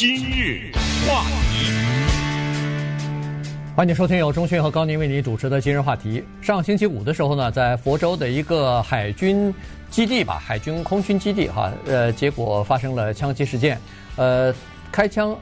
今日话题，欢迎收听由钟迅和高宁为您主持的今日话题。上星期五的时候呢，在佛州的一个海军基地吧，海军空军基地哈，呃，结果发生了枪击事件，呃，开枪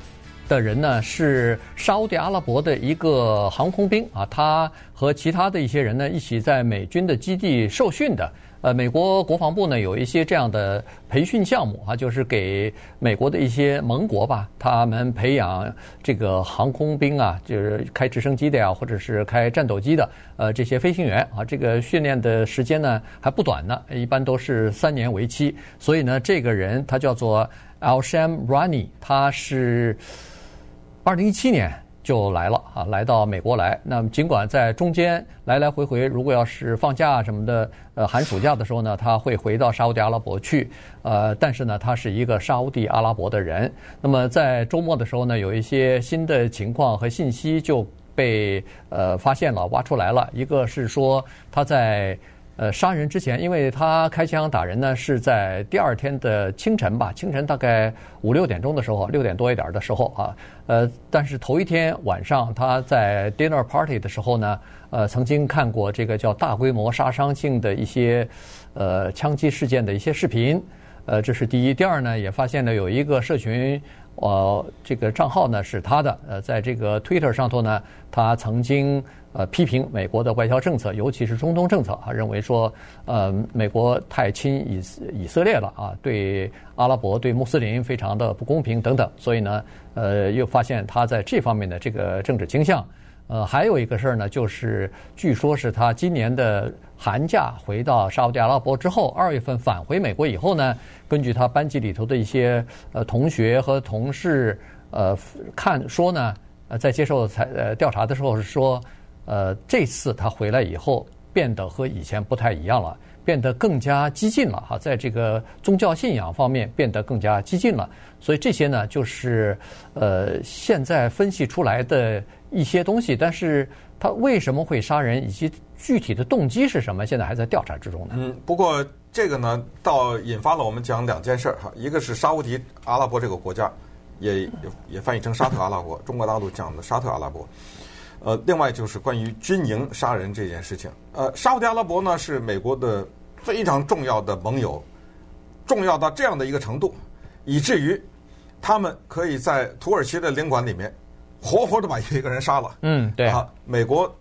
的人呢是沙乌地阿拉伯的一个航空兵啊，他和其他的一些人呢一起在美军的基地受训的。呃，美国国防部呢有一些这样的培训项目啊，就是给美国的一些盟国吧，他们培养这个航空兵啊，就是开直升机的呀，或者是开战斗机的，呃，这些飞行员啊，这个训练的时间呢还不短呢，一般都是三年为期。所以呢，这个人他叫做 Alsham Rani，他是二零一七年。就来了啊，来到美国来。那么尽管在中间来来回回，如果要是放假什么的，呃，寒暑假的时候呢，他会回到沙乌地阿拉伯去。呃，但是呢，他是一个沙乌地阿拉伯的人。那么在周末的时候呢，有一些新的情况和信息就被呃发现了、挖出来了。一个是说他在。呃，杀人之前，因为他开枪打人呢，是在第二天的清晨吧，清晨大概五六点钟的时候，六点多一点的时候啊。呃，但是头一天晚上他在 dinner party 的时候呢，呃，曾经看过这个叫大规模杀伤性的一些呃枪击事件的一些视频。呃，这是第一。第二呢，也发现了有一个社群。呃，这个账号呢是他的。呃，在这个 Twitter 上头呢，他曾经呃批评美国的外交政策，尤其是中东政策啊，认为说呃美国太亲以以色列了啊，对阿拉伯、对穆斯林非常的不公平等等。所以呢，呃，又发现他在这方面的这个政治倾向。呃，还有一个事儿呢，就是据说是他今年的寒假回到沙乌地阿拉伯之后，二月份返回美国以后呢，根据他班级里头的一些呃同学和同事呃看说呢，呃在接受采呃调查的时候是说，呃这次他回来以后变得和以前不太一样了，变得更加激进了哈，在这个宗教信仰方面变得更加激进了，所以这些呢就是呃现在分析出来的。一些东西，但是他为什么会杀人，以及具体的动机是什么，现在还在调查之中呢。嗯，不过这个呢，倒引发了我们讲两件事儿哈，一个是沙乌地阿拉伯这个国家，也也翻译成沙特阿拉伯，中国大陆讲的沙特阿拉伯。呃，另外就是关于军营杀人这件事情。呃，沙乌地阿拉伯呢是美国的非常重要的盟友，重要到这样的一个程度，以至于他们可以在土耳其的领馆里面。活活的把一个人杀了，嗯，对啊，美国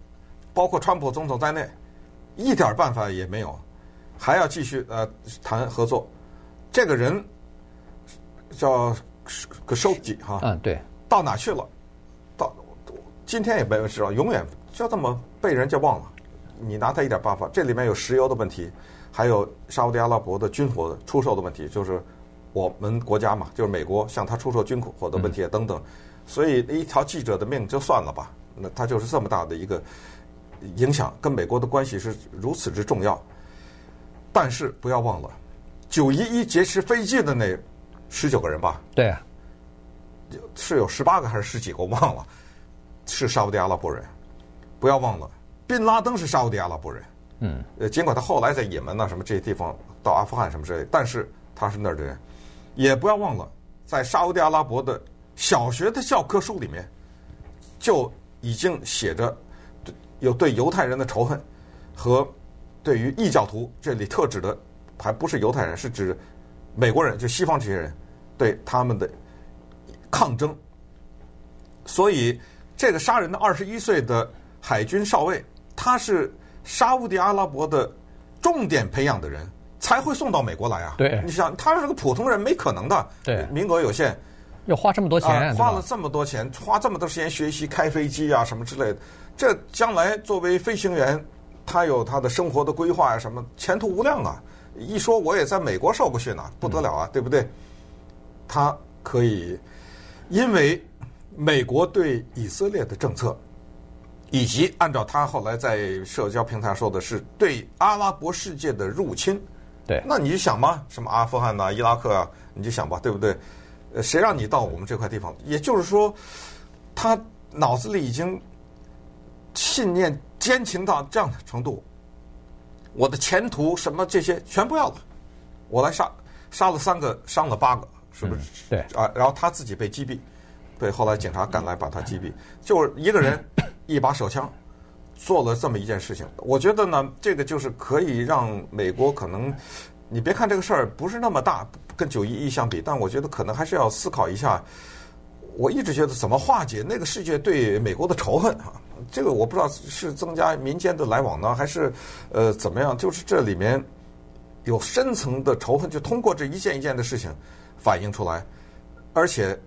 包括川普总统在内，一点办法也没有，还要继续呃谈合作。这个人叫个收集哈，嗯，对，到哪去了？到今天也没人知道，永远就这么被人家忘了。你拿他一点办法？这里面有石油的问题，还有沙乌地阿拉伯的军火出售的问题，就是我们国家嘛，就是美国向他出售军火的问题等等。所以一条记者的命就算了吧，那他就是这么大的一个影响，跟美国的关系是如此之重要。但是不要忘了，九一一劫持飞机的那十九个人吧？对啊，是有十八个还是十几个？我忘了，是沙乌地阿拉伯人。不要忘了，宾拉登是沙乌地阿拉伯人。嗯。呃，尽管他后来在也门呐什么这些地方到阿富汗什么之类，但是他是那儿的人。也不要忘了，在沙乌地阿拉伯的。小学的教科书里面就已经写着有对犹太人的仇恨和对于异教徒，这里特指的还不是犹太人，是指美国人，就西方这些人对他们的抗争。所以，这个杀人的二十一岁的海军少尉，他是沙乌地阿拉伯的重点培养的人，才会送到美国来啊。对，你想，他是个普通人，没可能的。对，名额有限。要花这么多钱，啊，花了这么多钱，花这么多时间学习开飞机啊什么之类的，这将来作为飞行员，他有他的生活的规划啊什么，前途无量啊！一说我也在美国受过训啊，不得了啊，嗯、对不对？他可以，因为美国对以色列的政策，以及按照他后来在社交平台说的是对阿拉伯世界的入侵，对，那你就想嘛，什么阿富汗呐、啊、伊拉克啊，你就想吧，对不对？呃，谁让你到我们这块地方？也就是说，他脑子里已经信念坚情到这样的程度，我的前途什么这些全不要了，我来杀杀了三个，伤了八个，是不是？对啊，然后他自己被击毙，被，后来警察赶来把他击毙，就是一个人 一把手枪做了这么一件事情。我觉得呢，这个就是可以让美国可能，你别看这个事儿不是那么大，跟九一一相比，但我觉得可能还是要思考一下。我一直觉得怎么化解那个世界对美国的仇恨啊？这个我不知道是增加民间的来往呢，还是呃怎么样？就是这里面有深层的仇恨，就通过这一件一件的事情反映出来。而且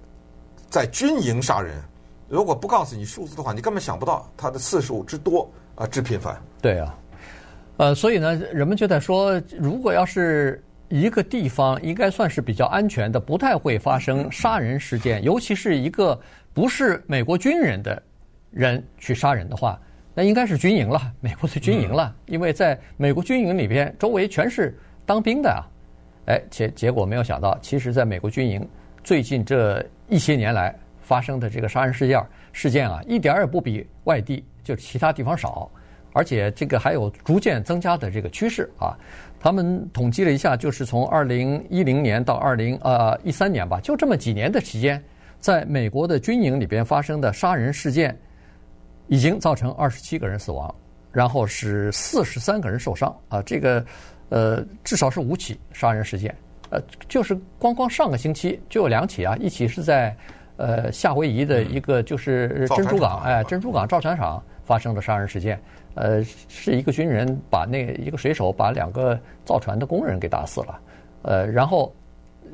在军营杀人，如果不告诉你数字的话，你根本想不到它的次数之多啊，之频繁。对啊，呃，所以呢，人们就在说，如果要是。一个地方应该算是比较安全的，不太会发生杀人事件。尤其是一个不是美国军人的人去杀人的话，那应该是军营了，美国的军营了。因为在美国军营里边，周围全是当兵的啊。哎，结结果没有想到，其实在美国军营最近这一些年来发生的这个杀人事件事件啊，一点儿也不比外地就其他地方少，而且这个还有逐渐增加的这个趋势啊。他们统计了一下，就是从二零一零年到二零呃一三年吧，就这么几年的时间，在美国的军营里边发生的杀人事件，已经造成二十七个人死亡，然后是四十三个人受伤啊，这个呃至少是五起杀人事件，呃就是光光上个星期就有两起啊，一起是在呃夏威夷的一个就是珍珠港哎珍珠港造船厂发生的杀人事件。呃，是一个军人把那一个水手把两个造船的工人给打死了，呃，然后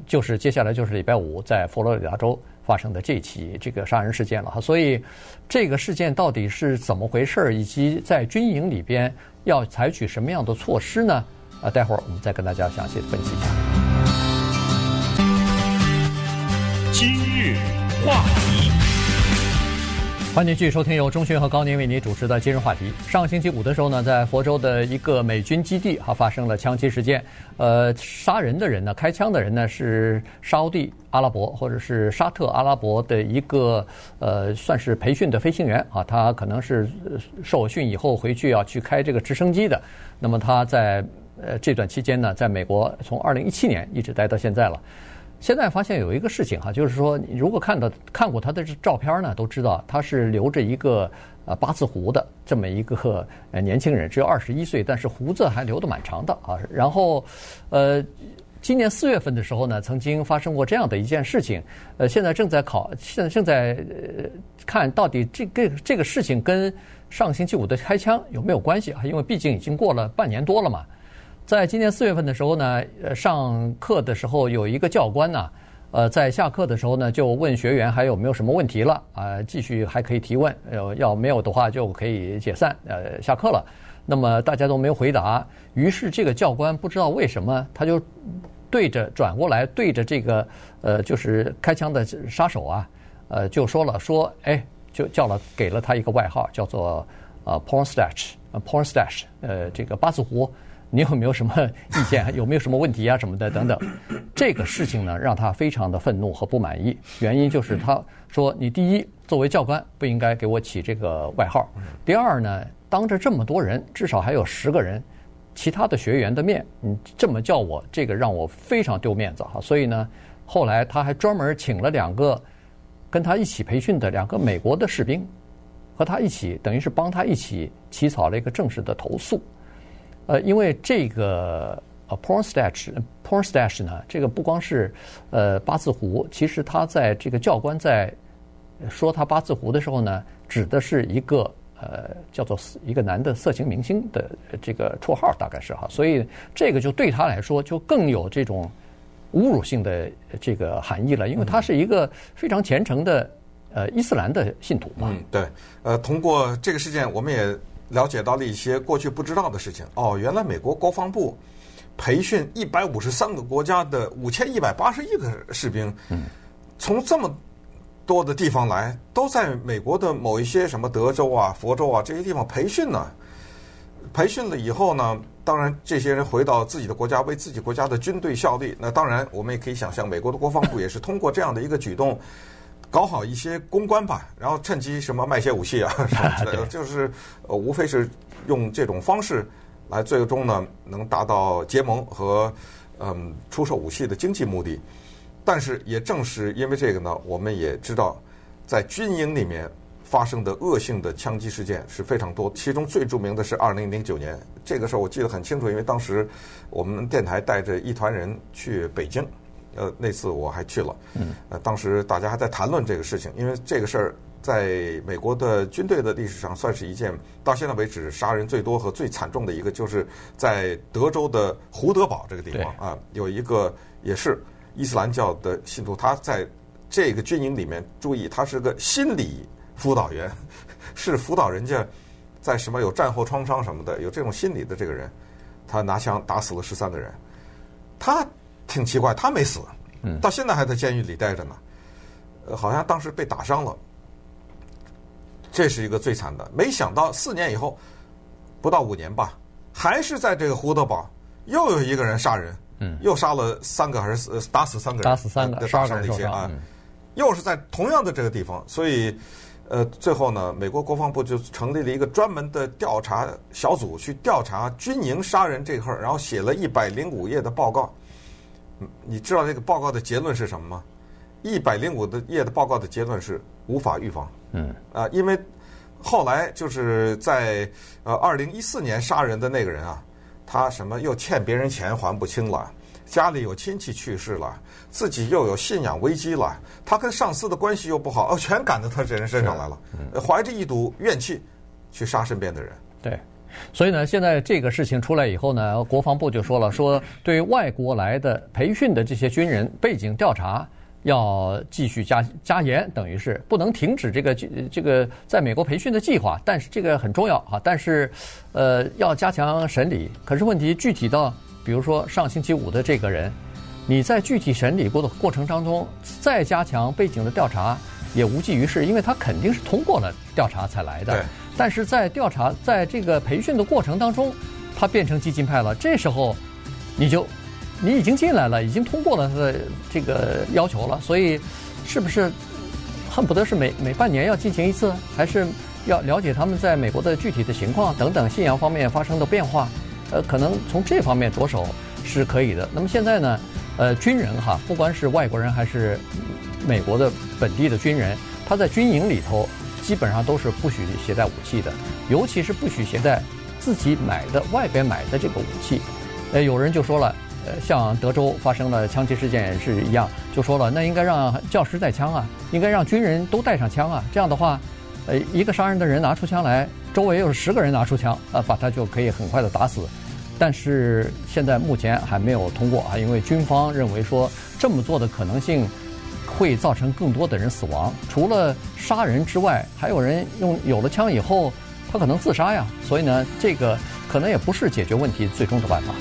就是接下来就是礼拜五在佛罗里达州发生的这起这个杀人事件了哈，所以这个事件到底是怎么回事，以及在军营里边要采取什么样的措施呢？啊，待会儿我们再跟大家详细分析一下。今日话题。欢迎继续收听由钟迅和高宁为您主持的今日话题。上星期五的时候呢，在佛州的一个美军基地哈发生了枪击事件。呃，杀人的人呢，开枪的人呢是沙乌地阿拉伯或者是沙特阿拉伯的一个呃，算是培训的飞行员啊。他可能是受训以后回去要去开这个直升机的。那么他在呃这段期间呢，在美国从二零一七年一直待到现在了。现在发现有一个事情哈，就是说，如果看到看过他的照片呢，都知道他是留着一个呃八字胡的这么一个呃年轻人，只有二十一岁，但是胡子还留得蛮长的啊。然后，呃，今年四月份的时候呢，曾经发生过这样的一件事情，呃，现在正在考，现在正在呃看到底这个这个事情跟上星期五的开枪有没有关系啊？因为毕竟已经过了半年多了嘛。在今年四月份的时候呢，呃，上课的时候有一个教官呢，呃，在下课的时候呢，就问学员还有没有什么问题了啊，继续还可以提问，呃，要没有的话就可以解散，呃，下课了。那么大家都没有回答，于是这个教官不知道为什么，他就对着转过来对着这个呃，就是开枪的杀手啊，呃，就说了说，哎，就叫了给了他一个外号，叫做呃 porn stash，呃 porn stash，呃，这个八字胡。你有没有什么意见？有没有什么问题啊？什么的等等，这个事情呢，让他非常的愤怒和不满意。原因就是他说：“你第一，作为教官不应该给我起这个外号；第二呢，当着这么多人，至少还有十个人，其他的学员的面，你这么叫我，这个让我非常丢面子哈。所以呢，后来他还专门请了两个跟他一起培训的两个美国的士兵，和他一起，等于是帮他一起起草了一个正式的投诉。”呃，因为这个呃，porn stash，porn stash 呢，这个不光是呃八字胡，其实他在这个教官在说他八字胡的时候呢，指的是一个呃叫做一个男的色情明星的这个绰号，大概是哈，所以这个就对他来说就更有这种侮辱性的这个含义了，因为他是一个非常虔诚的呃伊斯兰的信徒嘛。嗯，对，呃，通过这个事件，我们也。了解到了一些过去不知道的事情哦，原来美国国防部培训一百五十三个国家的五千一百八十一个士兵，从这么多的地方来，都在美国的某一些什么德州啊、佛州啊这些地方培训呢。培训了以后呢，当然这些人回到自己的国家，为自己国家的军队效力。那当然，我们也可以想象，美国的国防部也是通过这样的一个举动。搞好一些公关吧，然后趁机什么卖些武器啊什么之类的，就是呃，无非是用这种方式来最终呢能达到结盟和嗯出售武器的经济目的。但是也正是因为这个呢，我们也知道，在军营里面发生的恶性的枪击事件是非常多。其中最著名的是二零零九年，这个时候我记得很清楚，因为当时我们电台带着一团人去北京，呃，那次我还去了。嗯。呃，当时大家还在谈论这个事情，因为这个事儿在美国的军队的历史上算是一件到现在为止杀人最多和最惨重的一个，就是在德州的胡德堡这个地方啊，有一个也是。伊斯兰教的信徒，他在这个军营里面，注意，他是个心理辅导员，是辅导人家在什么有战后创伤什么的，有这种心理的这个人，他拿枪打死了十三个人，他挺奇怪，他没死，到现在还在监狱里待着呢，呃，好像当时被打伤了，这是一个最惨的。没想到四年以后，不到五年吧，还是在这个胡德堡，又有一个人杀人。嗯，又杀了三个还是死打死三个人？打死三个，杀伤了一些啊！又是在同样的这个地方，所以呃，最后呢，美国国防部就成立了一个专门的调查小组，去调查军营杀人这块儿，然后写了一百零五页的报告。你知道这个报告的结论是什么吗？一百零五的页的报告的结论是无法预防。嗯啊，因为后来就是在呃二零一四年杀人的那个人啊。他什么又欠别人钱还不清了，家里有亲戚去世了，自己又有信仰危机了，他跟上司的关系又不好，哦，全赶到他这人身上来了，怀着一堵怨气去杀身边的人。对，所以呢，现在这个事情出来以后呢，国防部就说了，说对外国来的培训的这些军人背景调查。要继续加加严，等于是不能停止这个这个在美国培训的计划，但是这个很重要啊。但是，呃，要加强审理。可是问题具体到，比如说上星期五的这个人，你在具体审理过的过程当中再加强背景的调查也无济于事，因为他肯定是通过了调查才来的。但是在调查在这个培训的过程当中，他变成激进派了，这时候你就。你已经进来了，已经通过了他的这个要求了，所以是不是恨不得是每每半年要进行一次，还是要了解他们在美国的具体的情况等等信仰方面发生的变化？呃，可能从这方面着手是可以的。那么现在呢，呃，军人哈，不管是外国人还是美国的本地的军人，他在军营里头基本上都是不许携带武器的，尤其是不许携带自己买的外边买的这个武器。呃，有人就说了。呃，像德州发生的枪击事件也是一样，就说了，那应该让教师带枪啊，应该让军人都带上枪啊。这样的话，呃，一个杀人的人拿出枪来，周围有十个人拿出枪，呃，把他就可以很快的打死。但是现在目前还没有通过啊，因为军方认为说这么做的可能性会造成更多的人死亡。除了杀人之外，还有人用有了枪以后，他可能自杀呀。所以呢，这个可能也不是解决问题最终的办法。